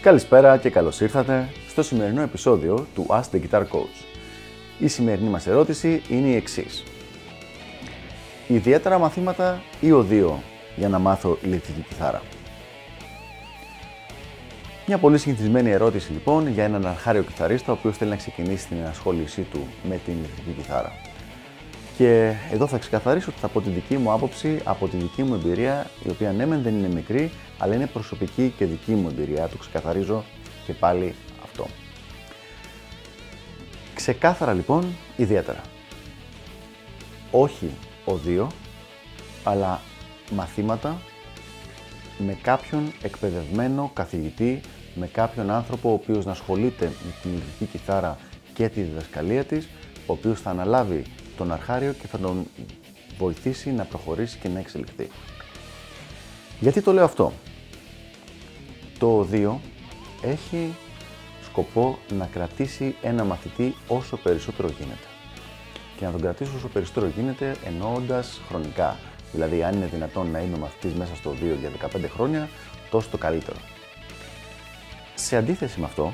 Καλησπέρα και καλώς ήρθατε στο σημερινό επεισόδιο του Ask the Guitar Coach. Η σημερινή μας ερώτηση είναι η εξής. Ιδιαίτερα μαθήματα ή οδείο για να μάθω ηλεκτρική κιθάρα; Μια πολύ συνηθισμένη ερώτηση λοιπόν για έναν αρχάριο κιθαρίστα ο οποίος θέλει να ξεκινήσει την ενασχόλησή του με την ηλεκτρική κιθάρα. Και εδώ θα ξεκαθαρίσω ότι από τη δική μου άποψη, από τη δική μου εμπειρία, η οποία ναι μεν δεν είναι μικρή, αλλά είναι προσωπική και δική μου εμπειρία, το ξεκαθαρίζω και πάλι αυτό. Ξεκάθαρα λοιπόν, ιδιαίτερα. Όχι οδείο, αλλά μαθήματα με κάποιον εκπαιδευμένο καθηγητή, με κάποιον άνθρωπο ο οποίος να ασχολείται με την ηλεκτρική κιθάρα και τη διδασκαλία της, ο οποίος θα αναλάβει τον αρχάριο και θα τον βοηθήσει να προχωρήσει και να εξελιχθεί. Γιατί το λέω αυτό; Το οδείο έχει σκοπό να κρατήσει ένα μαθητή όσο περισσότερο γίνεται. Και να τον κρατήσει όσο περισσότερο γίνεται εννοώντας χρονικά. Δηλαδή, αν είναι δυνατόν να είναι ο μαθητής μέσα στο οδείο για 15 χρόνια, τόσο το καλύτερο. Σε αντίθεση με αυτό,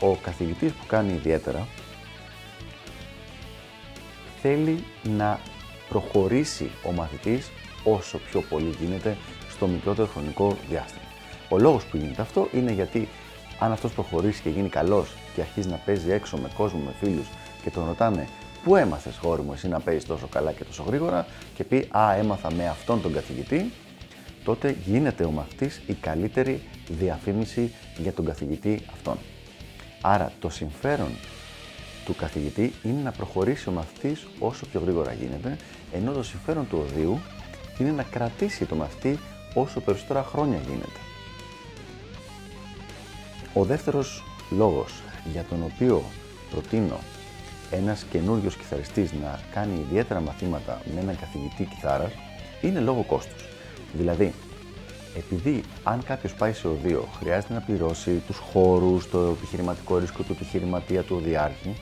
ο καθηγητής που κάνει ιδιαίτερα θέλει να προχωρήσει ο μαθητής όσο πιο πολύ γίνεται στο μικρότερο χρονικό διάστημα. Ο λόγος που γίνεται αυτό είναι γιατί αν αυτός προχωρήσει και γίνει καλός και αρχίζει να παίζει έξω με κόσμο, με φίλους και τον ρωτάνε Πού έμαθες χώρι μου εσύ να παίζεις τόσο καλά και τόσο γρήγορα; και πει Α, έμαθα με αυτόν τον καθηγητή, τότε γίνεται ο μαθητής η καλύτερη διαφήμιση για τον καθηγητή αυτόν. Άρα το συμφέρον του καθηγητή είναι να προχωρήσει ο μαθητής όσο πιο γρήγορα γίνεται, ενώ το συμφέρον του οδείου είναι να κρατήσει το μαθητή όσο περισσότερα χρόνια γίνεται. Ο δεύτερος λόγος για τον οποίο προτείνω ένας καινούριος κιθαριστής να κάνει ιδιαίτερα μαθήματα με έναν καθηγητή κιθάρας είναι λόγω κόστους. Δηλαδή, επειδή αν κάποιος πάει σε οδείο χρειάζεται να πληρώσει τους χώρους, το επιχειρηματικό ρίσκο του επιχειρηματία του οδιάρχη,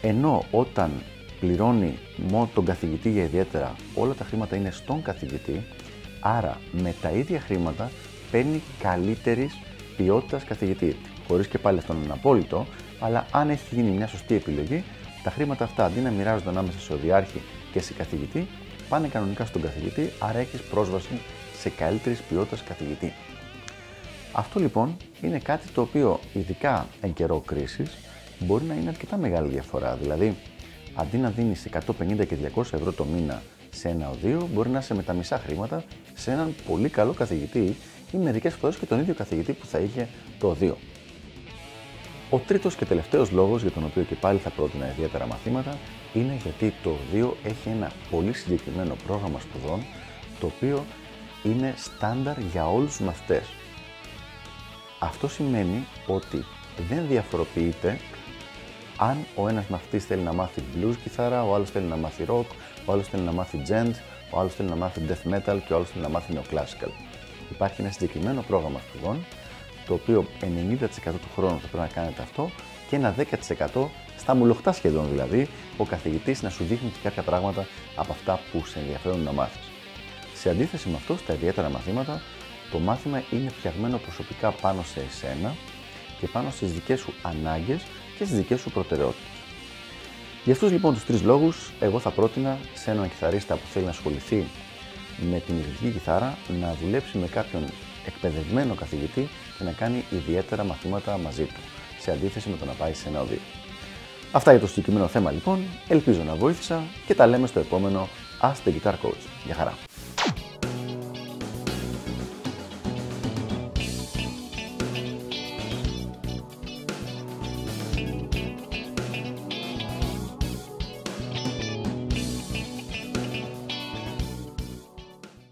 ενώ όταν πληρώνει μόνο τον καθηγητή για ιδιαίτερα, όλα τα χρήματα είναι στον καθηγητή, άρα με τα ίδια χρήματα παίρνει καλύτερη ποιότητας καθηγητή. Χωρίς και πάλι αυτό να είναι απόλυτο, αλλά αν έχει γίνει μια σωστή επιλογή, τα χρήματα αυτά αντί να μοιράζονται ανάμεσα σε οδιάρχη και σε καθηγητή, πάνε κανονικά στον καθηγητή, άρα έχεις πρόσβαση σε καλύτερης ποιότητας καθηγητή. Αυτό λοιπόν είναι κάτι το οποίο ειδικά εν καιρό κρίσης μπορεί να είναι αρκετά μεγάλη διαφορά. Δηλαδή, αντί να δίνεις 150 και 200 ευρώ το μήνα σε ένα οδείο, μπορεί να είσαι με τα μισά χρήματα σε έναν πολύ καλό καθηγητή ή μερικές φορές και τον ίδιο καθηγητή που θα είχε το οδείο. Ο τρίτος και τελευταίος λόγος για τον οποίο και πάλι θα πρότεινα ιδιαίτερα μαθήματα είναι γιατί το οδείο έχει ένα πολύ συγκεκριμένο πρόγραμμα σπουδών το οποίο είναι στάνταρ για όλους τους μαθητές. Αυτό σημαίνει ότι δεν διαφοροποιείται αν ο ένας μαθητής θέλει να μάθει blues κιθάρα, ο άλλος θέλει να μάθει rock, ο άλλος θέλει να μάθει gent, ο άλλος θέλει να μάθει death metal και ο άλλος θέλει να μάθει neoclassical. Υπάρχει ένα συγκεκριμένο πρόγραμμα σπουδών, το οποίο 90% του χρόνου θα πρέπει να κάνετε αυτό και ένα 10% στα μουλοχτά σχεδόν δηλαδή, ο καθηγητής να σου δείχνει και κάποια πράγματα από αυτά που σε ενδιαφέρουν να μάθεις. Σε αντίθεση με αυτό, στα ιδιαίτερα μαθήματα, το μάθημα είναι φτιαγμένο προσωπικά πάνω σε εσένα και πάνω στις δικές σου ανάγκες και στις δικές σου προτεραιότητες. Για αυτούς λοιπόν τους τρεις λόγους, εγώ θα πρότεινα σε έναν κιθαρίστα που θέλει να ασχοληθεί με την ηλεκτρική κιθάρα να δουλέψει με κάποιον εκπαιδευμένο καθηγητή και να κάνει ιδιαίτερα μαθήματα μαζί του, σε αντίθεση με το να πάει σε ένα οδείο. Αυτά για το συγκεκριμένο θέμα λοιπόν, ελπίζω να βοήθησα και τα λέμε στο επόμενο Ask the Guitar Coach. Γεια χαρά!